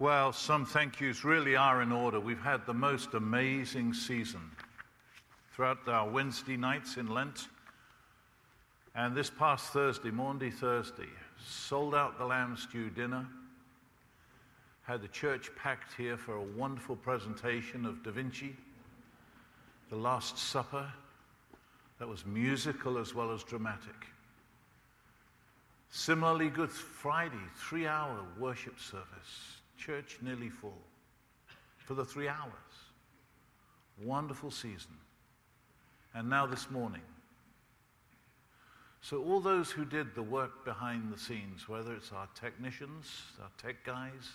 Well, some thank yous really are in order. We've had the most amazing season throughout our Wednesday nights in Lent. And this past Thursday, Maundy Thursday, sold out the lamb stew dinner. Had the church packed here for a wonderful presentation of Da Vinci, The Last Supper, that was musical as well as dramatic. Similarly, Good Friday, three hour worship service, church nearly full for the three hours. Wonderful season. And now this morning. So, all those who did the work behind the scenes, whether it's our technicians, our tech guys,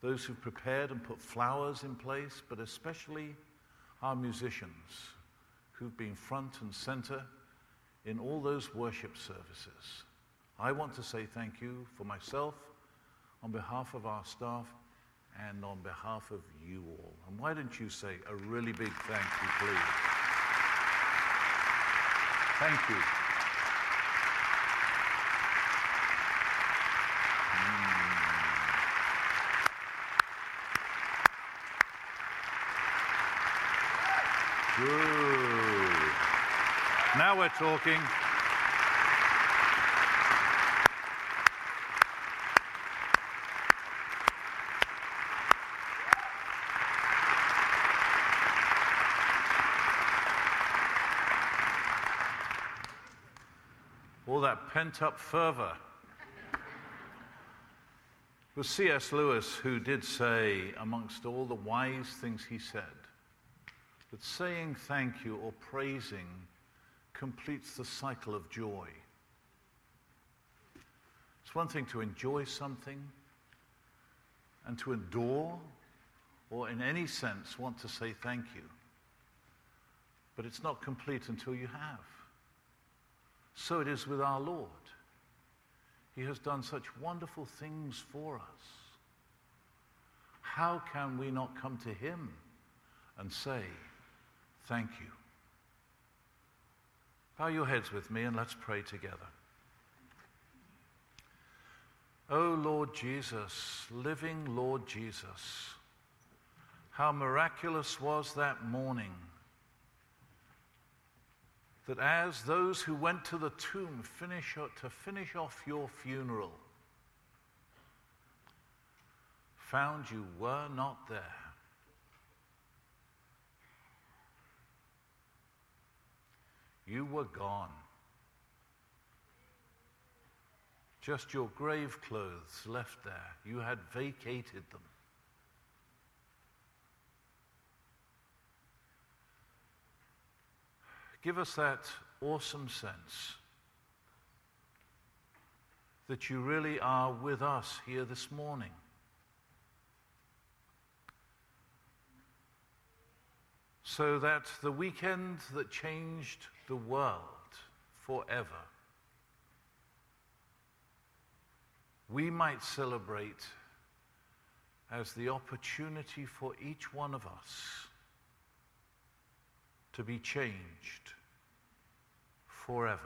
those who prepared and put flowers in place, but especially our musicians who've been front and center in all those worship services. I want to say thank you for myself, on behalf of our staff, and on behalf of you all. And why don't you say a really big thank you, please? Thank you. Mm. Good. Now we're talking. all that pent up fervor. It was C.S. Lewis who did say, amongst all the wise things he said, that saying thank you or praising completes the cycle of joy. It's one thing to enjoy something and to adore or, in any sense, want to say thank you. But it's not complete until you have. So it is with our Lord. He has done such wonderful things for us. How can we not come to Him and say, Thank you? Bow your heads with me and let's pray together. Oh Lord Jesus, living Lord Jesus, how miraculous was that morning that as those who went to the tomb finish, to finish off your funeral found you were not there. You were gone. Just your grave clothes left there. You had vacated them. Give us that awesome sense that you really are with us here this morning. So that the weekend that changed the world forever, we might celebrate as the opportunity for each one of us to be changed forever.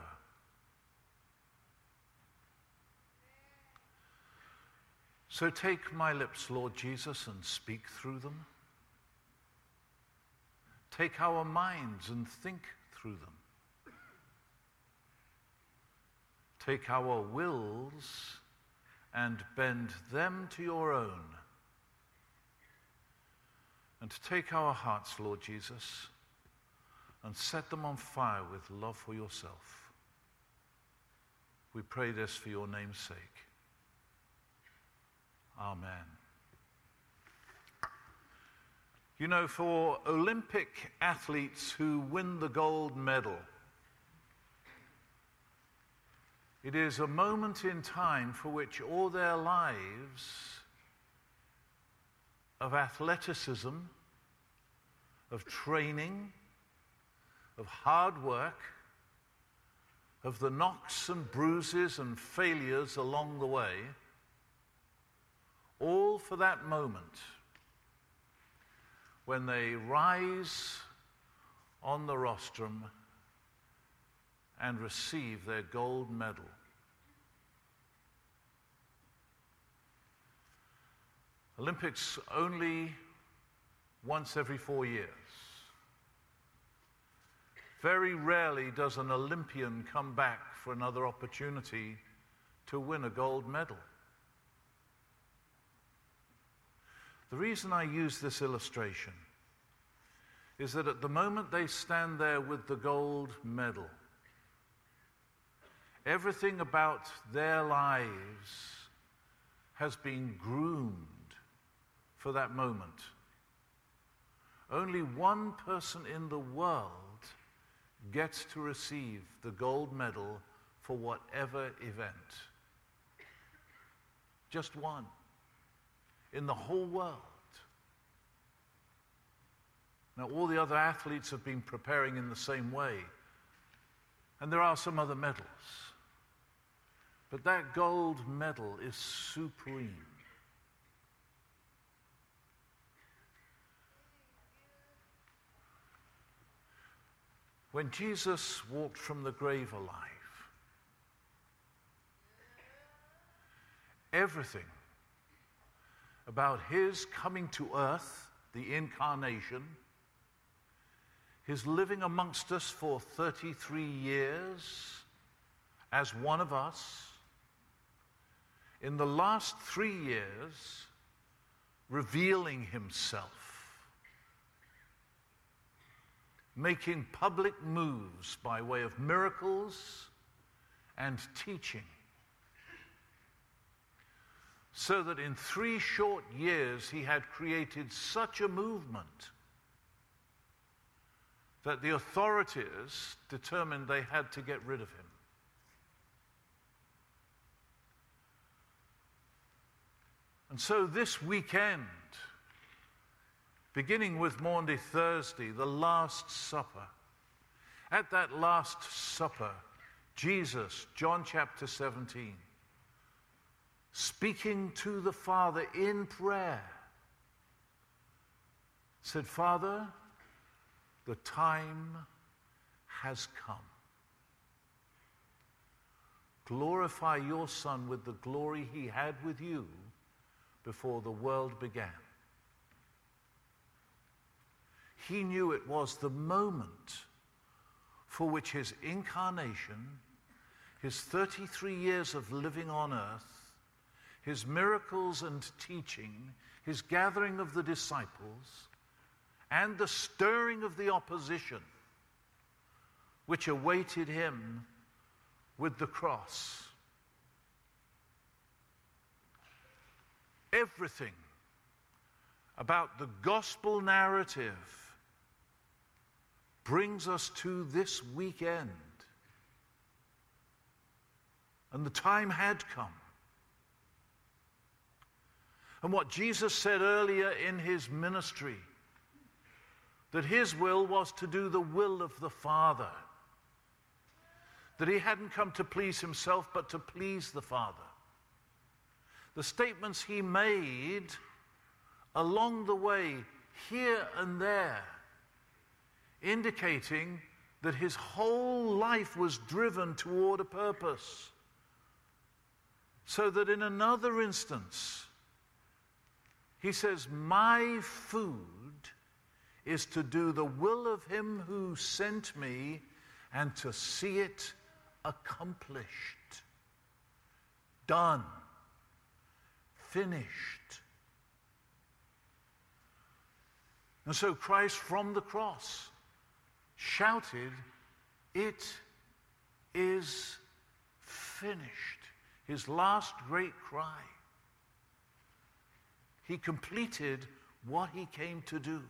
So take my lips, Lord Jesus, and speak through them. Take our minds and think through them. Take our wills and bend them to your own. And take our hearts, Lord Jesus and set them on fire with love for yourself. We pray this for your name's sake. Amen. You know, for Olympic athletes who win the gold medal, it is a moment in time for which all their lives of athleticism, of training, of hard work, of the knocks and bruises and failures along the way, all for that moment when they rise on the rostrum and receive their gold medal. Olympics only once every four years. Very rarely does an Olympian come back for another opportunity to win a gold medal. The reason I use this illustration is that at the moment they stand there with the gold medal, everything about their lives has been groomed for that moment. Only one person in the world gets to receive the gold medal for whatever event. Just one in the whole world. Now, all the other athletes have been preparing in the same way, and there are some other medals. But that gold medal is supreme. When Jesus walked from the grave alive, everything about his coming to earth, the incarnation, his living amongst us for 33 years as one of us, in the last three years, revealing himself making public moves by way of miracles and teaching. So that in three short years he had created such a movement that the authorities determined they had to get rid of him. And so this weekend, beginning with Maundy Thursday, the Last Supper. At that Last Supper, Jesus, John chapter 17, speaking to the Father in prayer, said, Father, the time has come. Glorify your Son with the glory he had with you before the world began. He knew it was the moment for which his incarnation, his 33 years of living on earth, his miracles and teaching, his gathering of the disciples, and the stirring of the opposition which awaited him with the cross. Everything about the gospel narrative brings us to this weekend. And the time had come. And what Jesus said earlier in his ministry that his will was to do the will of the Father. That he hadn't come to please himself, but to please the Father. The statements he made along the way, here and there, indicating that his whole life was driven toward a purpose. So that in another instance, he says, My food is to do the will of him who sent me and to see it accomplished, done, finished. And so Christ from the cross shouted, It is finished. His last great cry. He completed what he came to do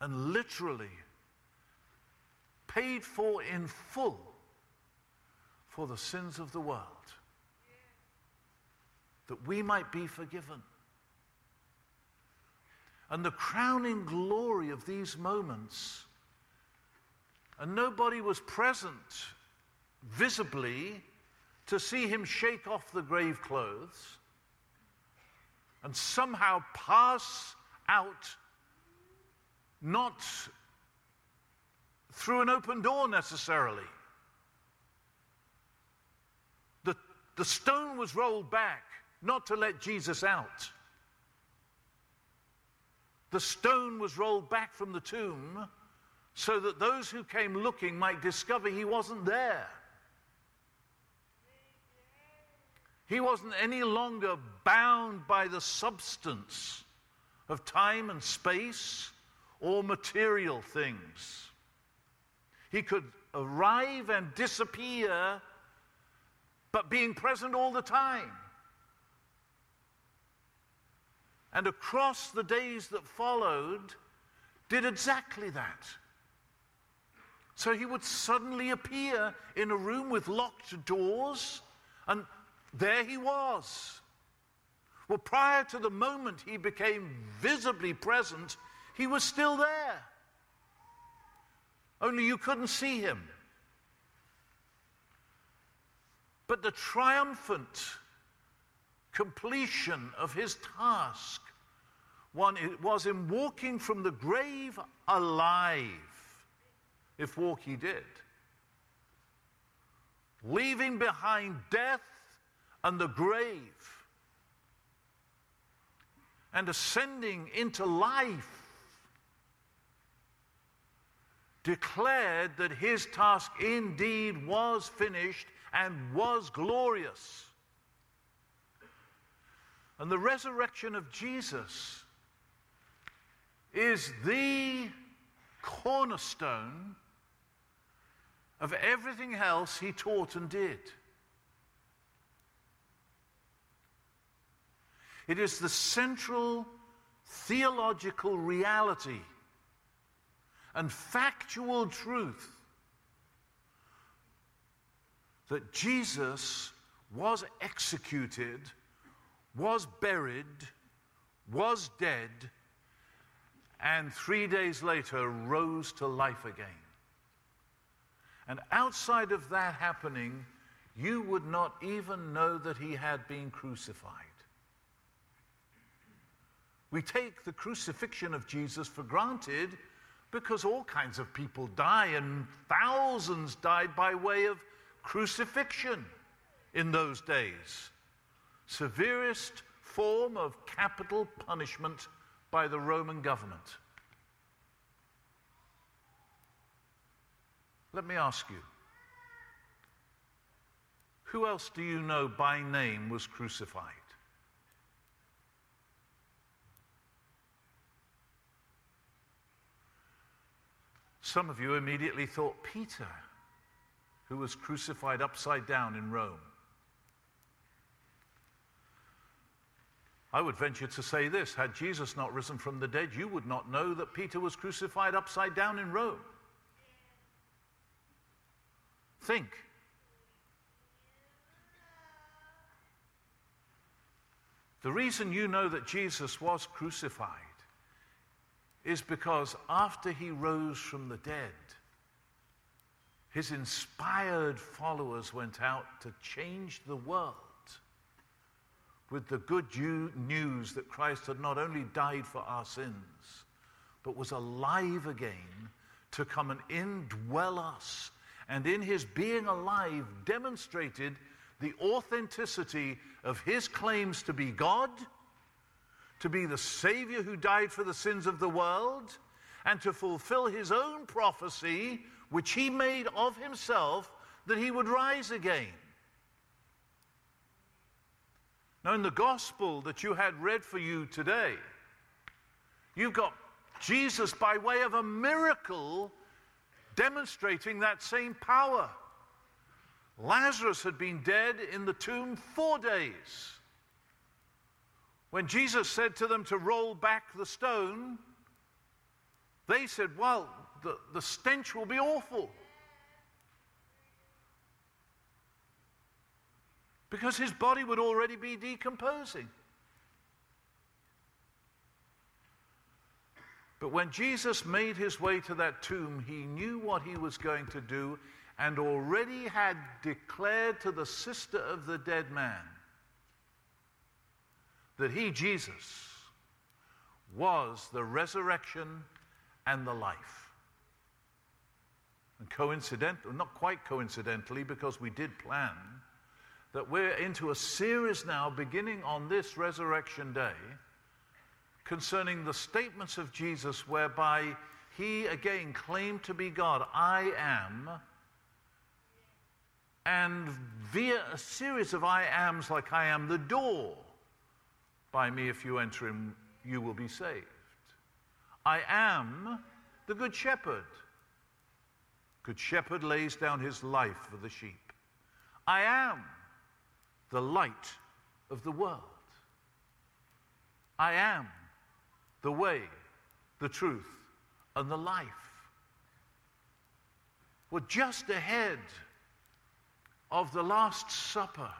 and literally paid for in full for the sins of the world that we might be forgiven. And the crowning glory of these moments and nobody was present visibly to see him shake off the grave clothes and somehow pass out, not through an open door necessarily. The, the stone was rolled back, not to let Jesus out, the stone was rolled back from the tomb so that those who came looking might discover he wasn't there. He wasn't any longer bound by the substance of time and space or material things. He could arrive and disappear, but being present all the time. And across the days that followed, did exactly that. So he would suddenly appear in a room with locked doors, and there he was. Well, prior to the moment he became visibly present, he was still there. Only you couldn't see him. But the triumphant completion of his task one was in walking from the grave alive, if walk he did, leaving behind death and the grave, and ascending into life declared that his task indeed was finished and was glorious. And the resurrection of Jesus is the cornerstone of everything else he taught and did. It is the central theological reality and factual truth that Jesus was executed, was buried, was dead, and three days later rose to life again. And outside of that happening, you would not even know that he had been crucified. We take the crucifixion of Jesus for granted because all kinds of people die, and thousands died by way of crucifixion in those days. Severest form of capital punishment by the Roman government. Let me ask you who else do you know by name was crucified? Some of you immediately thought Peter, who was crucified upside down in Rome. I would venture to say this had Jesus not risen from the dead, you would not know that Peter was crucified upside down in Rome. Think. The reason you know that Jesus was crucified is because after he rose from the dead, his inspired followers went out to change the world with the good news that Christ had not only died for our sins, but was alive again to come and indwell us. And in his being alive, demonstrated the authenticity of his claims to be God to be the Savior who died for the sins of the world, and to fulfill his own prophecy, which he made of himself, that he would rise again. Now, in the gospel that you had read for you today, you've got Jesus by way of a miracle demonstrating that same power. Lazarus had been dead in the tomb four days. When Jesus said to them to roll back the stone, they said, Well, the, the stench will be awful. Because his body would already be decomposing. But when Jesus made his way to that tomb, he knew what he was going to do and already had declared to the sister of the dead man that he, Jesus, was the resurrection and the life. And coincidentally, not quite coincidentally, because we did plan, that we're into a series now beginning on this resurrection day concerning the statements of Jesus whereby he again claimed to be God. I am. And via a series of I ams, like I am the door, by me, if you enter him, you will be saved. I am the Good Shepherd. Good Shepherd lays down his life for the sheep. I am the light of the world. I am the way, the truth, and the life. We're just ahead of the Last Supper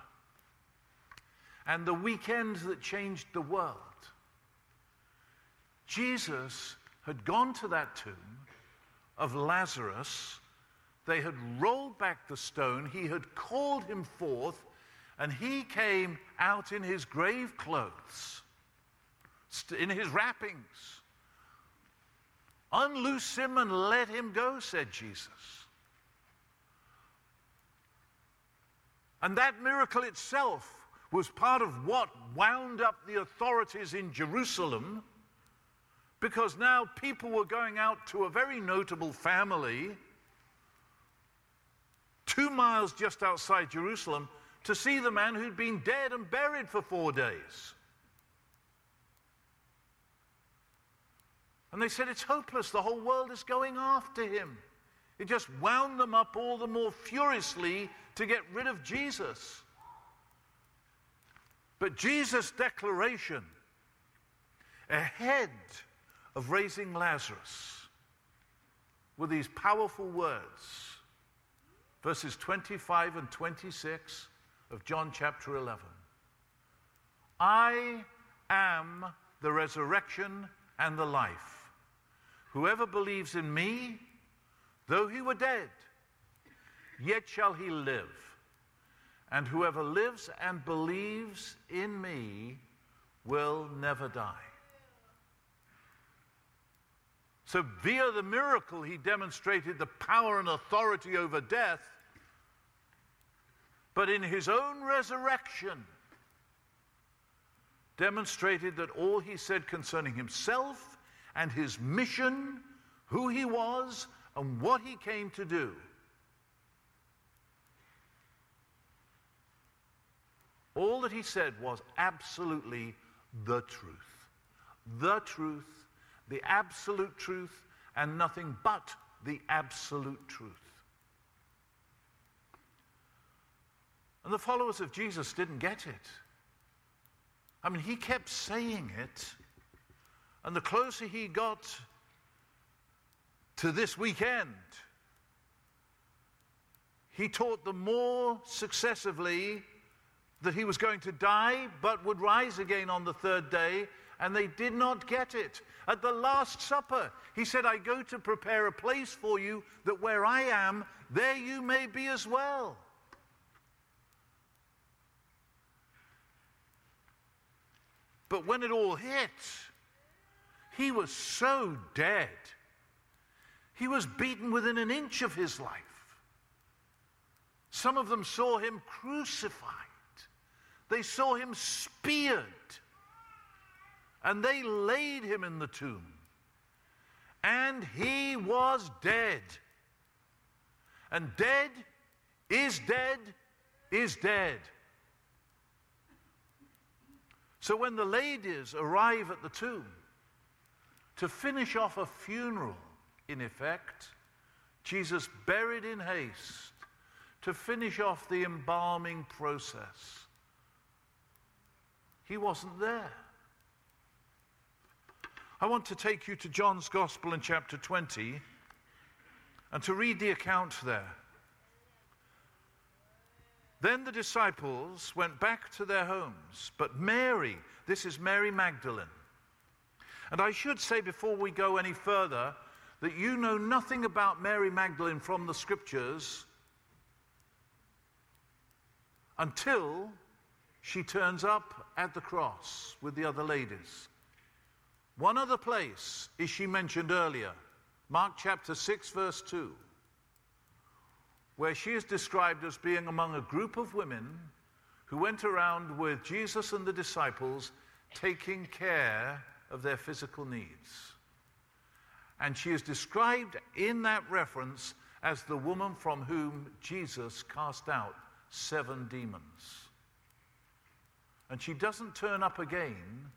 and the weekend that changed the world. Jesus had gone to that tomb of Lazarus. They had rolled back the stone. He had called him forth, and he came out in his grave clothes, in his wrappings. Unloose him and let him go, said Jesus. And that miracle itself was part of what wound up the authorities in Jerusalem because now people were going out to a very notable family two miles just outside Jerusalem to see the man who'd been dead and buried for four days. And they said, It's hopeless. The whole world is going after him. It just wound them up all the more furiously to get rid of Jesus. But Jesus' declaration ahead of raising Lazarus were these powerful words, verses 25 and 26 of John chapter 11. I am the resurrection and the life. Whoever believes in me, though he were dead, yet shall he live. And whoever lives and believes in me will never die. So, via the miracle, he demonstrated the power and authority over death. But in his own resurrection, demonstrated that all he said concerning himself and his mission, who he was, and what he came to do. All that he said was absolutely the truth. The truth, the absolute truth, and nothing but the absolute truth. And the followers of Jesus didn't get it. I mean, he kept saying it and the closer he got to this weekend, he taught them more successively that he was going to die but would rise again on the third day, and they did not get it. At the Last Supper, he said, I go to prepare a place for you that where I am, there you may be as well. But when it all hit, he was so dead. He was beaten within an inch of his life. Some of them saw him crucified. They saw him speared. And they laid him in the tomb. And he was dead. And dead is dead is dead. So when the ladies arrive at the tomb, to finish off a funeral, in effect, Jesus buried in haste to finish off the embalming process. He wasn't there. I want to take you to John's Gospel in chapter 20 and to read the account there. Then the disciples went back to their homes, but Mary, this is Mary Magdalene, and I should say before we go any further that you know nothing about Mary Magdalene from the scriptures until she turns up at the cross with the other ladies. One other place is she mentioned earlier, Mark chapter 6, verse 2, where she is described as being among a group of women who went around with Jesus and the disciples taking care of their physical needs. And she is described in that reference as the woman from whom Jesus cast out seven demons. And she doesn't turn up again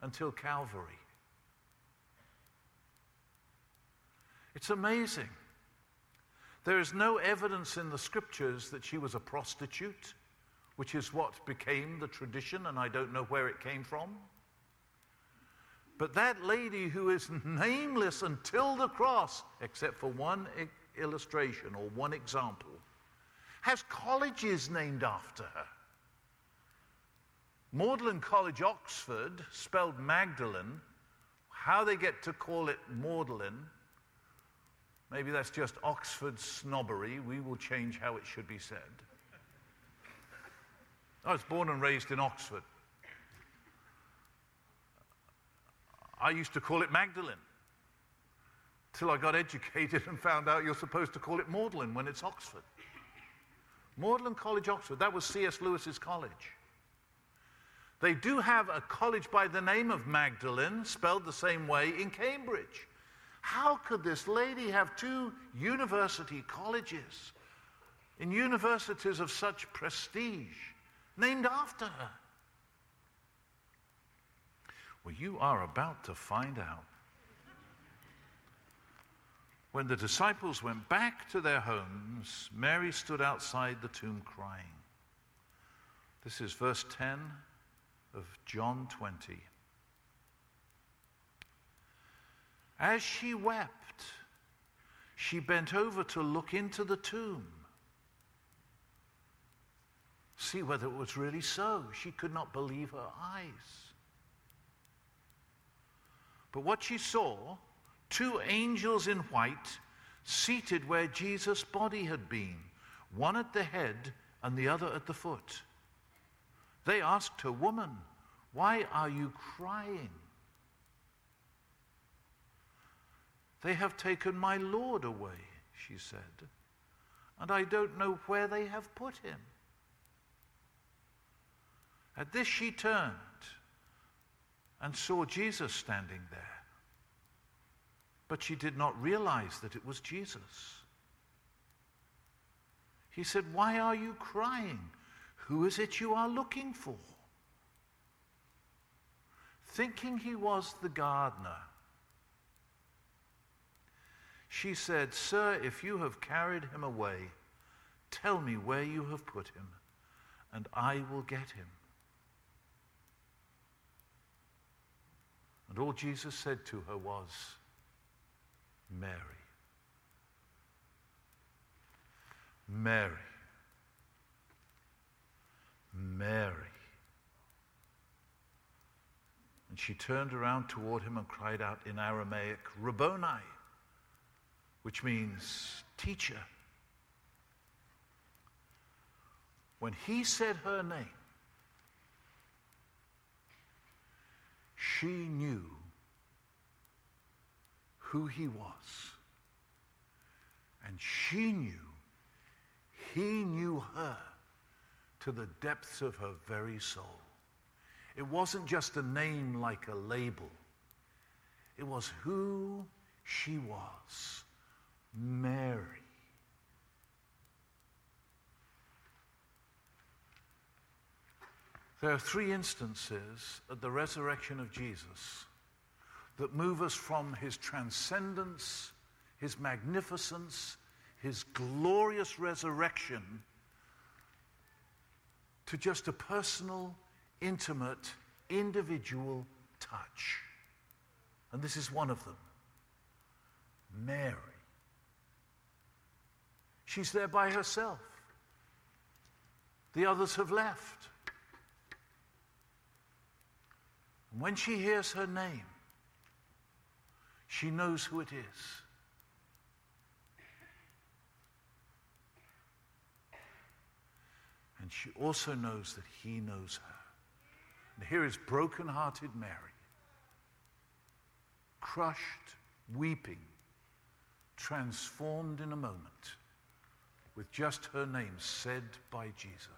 until Calvary. It's amazing. There is no evidence in the scriptures that she was a prostitute, which is what became the tradition, and I don't know where it came from. But that lady who is nameless until the cross, except for one illustration or one example, has colleges named after her. Magdalen College, Oxford, spelled Magdalene. How they get to call it Magdalen, maybe that's just Oxford snobbery. We will change how it should be said. I was born and raised in Oxford. I used to call it Magdalene till I got educated and found out you're supposed to call it Magdalen when it's Oxford. Magdalen College, Oxford, that was C.S. Lewis's college. They do have a college by the name of Magdalen, spelled the same way, in Cambridge. How could this lady have two university colleges in universities of such prestige named after her? Well, you are about to find out. When the disciples went back to their homes, Mary stood outside the tomb crying. This is verse 10 of John 20. As she wept, she bent over to look into the tomb. See whether it was really so. She could not believe her eyes. But what she saw two angels in white seated where Jesus' body had been, one at the head and the other at the foot. They asked her, Woman, why are you crying? They have taken my Lord away, she said, and I don't know where they have put him. At this she turned and saw Jesus standing there. But she did not realize that it was Jesus. He said, Why are you crying? Who is it you are looking for? Thinking he was the gardener. She said, Sir, if you have carried him away, tell me where you have put him, and I will get him. And all Jesus said to her was, Mary. Mary. Mary. And she turned around toward him and cried out in Aramaic, Rabboni, which means teacher. When he said her name, she knew who he was. And she knew, he knew her to the depths of her very soul. It wasn't just a name like a label, it was who she was Mary. There are three instances at the resurrection of Jesus that move us from his transcendence, his magnificence, his glorious resurrection to just a personal, intimate, individual touch. And this is one of them Mary. She's there by herself, the others have left. And when she hears her name, she knows who it is. And she also knows that he knows her. And here is broken-hearted Mary, crushed, weeping, transformed in a moment with just her name said by Jesus.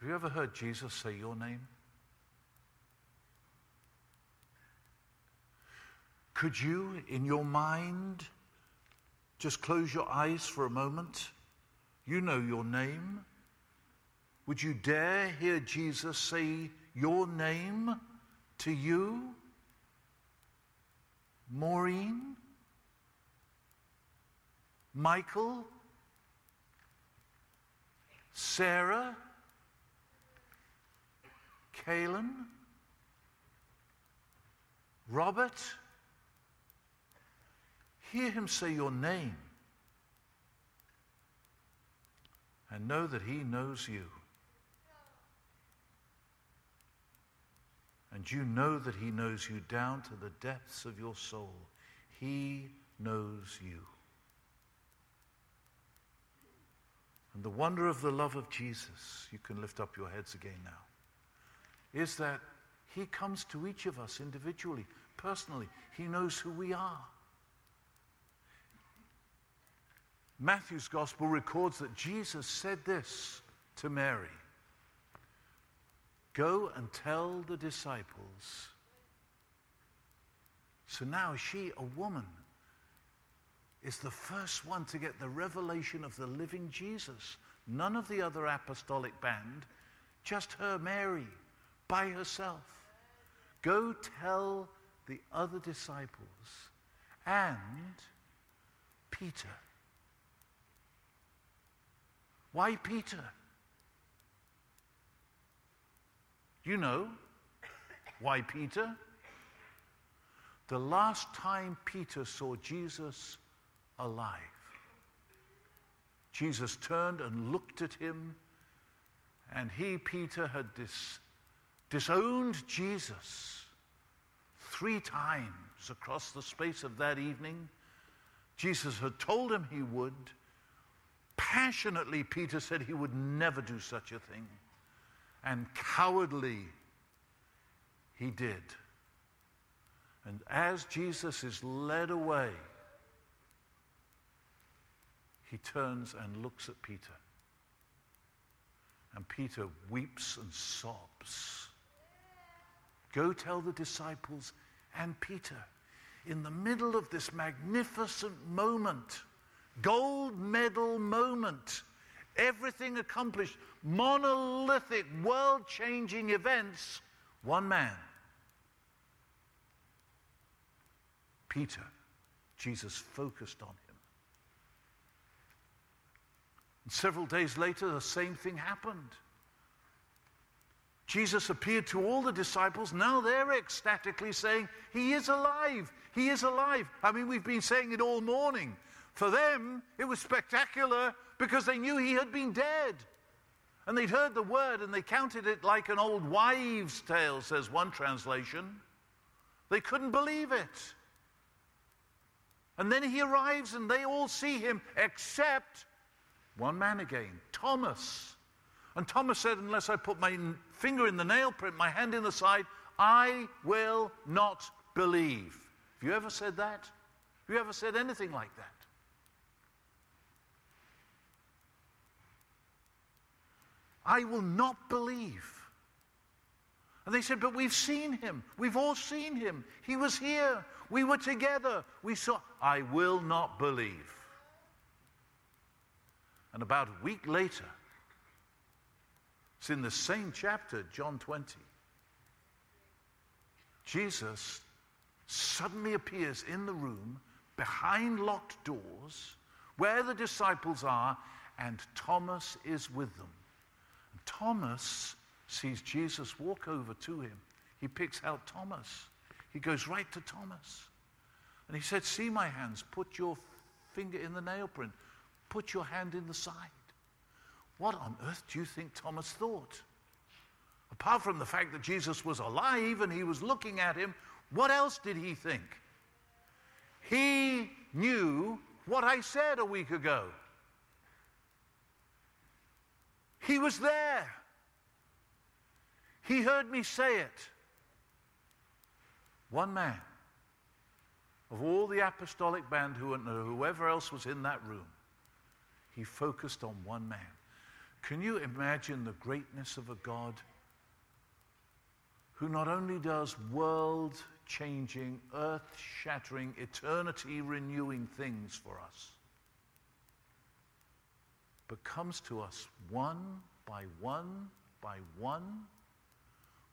Have you ever heard Jesus say your name? Could you, in your mind, just close your eyes for a moment? You know your name. Would you dare hear Jesus say your name to you? Maureen? Michael? Sarah? Kalen? Robert? Hear him say your name and know that he knows you. And you know that he knows you down to the depths of your soul. He knows you. And the wonder of the love of Jesus, you can lift up your heads again now, is that he comes to each of us individually, personally. He knows who we are. Matthew's gospel records that Jesus said this to Mary Go and tell the disciples. So now she, a woman, is the first one to get the revelation of the living Jesus. None of the other apostolic band, just her, Mary, by herself. Go tell the other disciples and Peter. Why Peter? You know why Peter? The last time Peter saw Jesus alive, Jesus turned and looked at him, and he, Peter, had dis- disowned Jesus three times across the space of that evening. Jesus had told him he would. Passionately, Peter said he would never do such a thing. And cowardly, he did. And as Jesus is led away, he turns and looks at Peter. And Peter weeps and sobs. Go tell the disciples and Peter, in the middle of this magnificent moment, gold medal moment, everything accomplished, monolithic, world changing events, one man. Peter, Jesus focused on him. And several days later, the same thing happened. Jesus appeared to all the disciples. Now they're ecstatically saying, He is alive. He is alive. I mean, we've been saying it all morning. For them, it was spectacular because they knew he had been dead. And they'd heard the word and they counted it like an old wives' tale, says one translation. They couldn't believe it. And then he arrives and they all see him except one man again, Thomas. And Thomas said, Unless I put my finger in the nail print, my hand in the side, I will not believe. Have you ever said that? Have you ever said anything like that? I will not believe. And they said, But we've seen him. We've all seen him. He was here. We were together. We saw. I will not believe. And about a week later, it's in the same chapter, John 20. Jesus suddenly appears in the room behind locked doors where the disciples are, and Thomas is with them. Thomas sees Jesus walk over to him. He picks out Thomas. He goes right to Thomas. And he said, See my hands. Put your finger in the nail print. Put your hand in the side. What on earth do you think Thomas thought? Apart from the fact that Jesus was alive and he was looking at him, what else did he think? He knew what I said a week ago. He was there. He heard me say it. One man of all the apostolic band, who, whoever else was in that room, he focused on one man. Can you imagine the greatness of a God who not only does world changing, earth shattering, eternity renewing things for us, but comes to us one by one by one,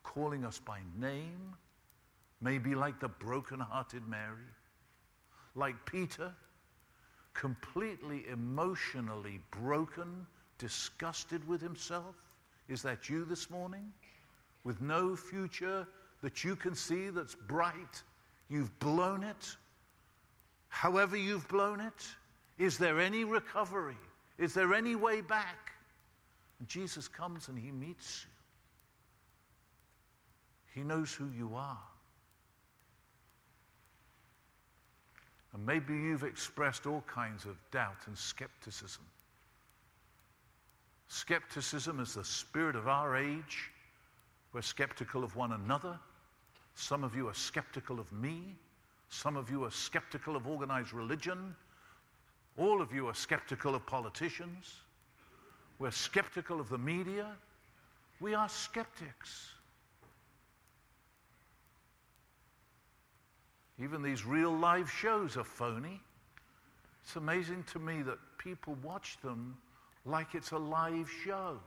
calling us by name, maybe like the broken-hearted Mary, like Peter, completely emotionally broken, disgusted with himself. Is that you this morning? With no future that you can see that's bright? You've blown it? However, you've blown it? Is there any recovery? Is there any way back? And Jesus comes and he meets you. He knows who you are. And maybe you've expressed all kinds of doubt and skepticism. Skepticism is the spirit of our age. We're skeptical of one another. Some of you are skeptical of me. Some of you are skeptical of organized religion. All of you are skeptical of politicians. We're skeptical of the media. We are skeptics. Even these real live shows are phony. It's amazing to me that people watch them like it's a live show,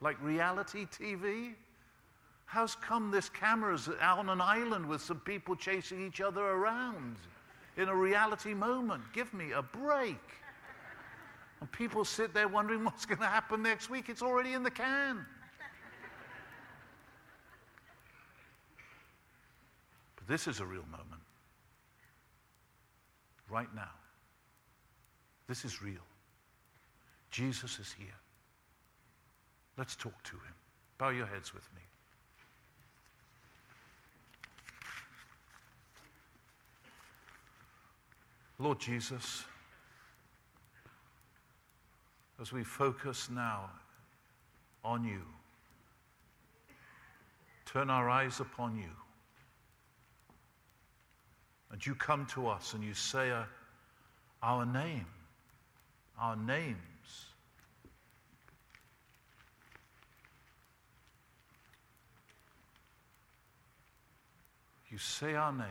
like reality TV. How's come this camera's out on an island with some people chasing each other around in a reality moment? Give me a break. And people sit there wondering what's going to happen next week. It's already in the can. But this is a real moment. Right now. This is real. Jesus is here. Let's talk to him. Bow your heads with me. Lord Jesus, as we focus now on you, turn our eyes upon you, and you come to us and you say uh, our name, our names. You say our names.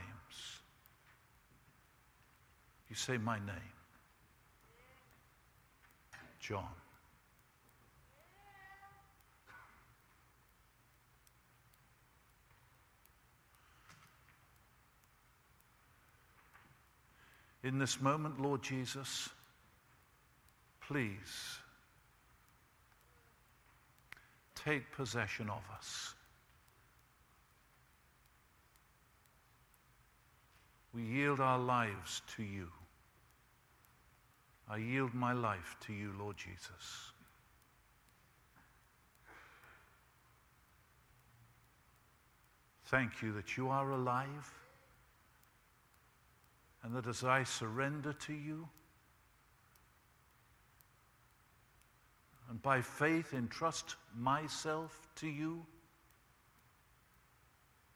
You say my name. John. In this moment, Lord Jesus, please take possession of us. We yield our lives to you. I yield my life to you, Lord Jesus. Thank you that you are alive and that as I surrender to you and by faith entrust myself to you,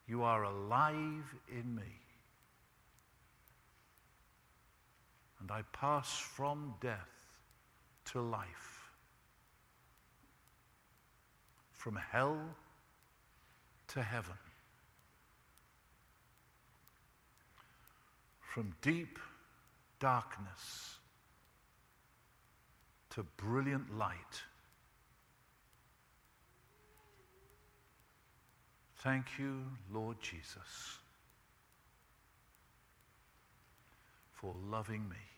you are alive in me. And I pass from death to life, from hell to heaven, from deep darkness to brilliant light. Thank you, Lord Jesus, for loving me.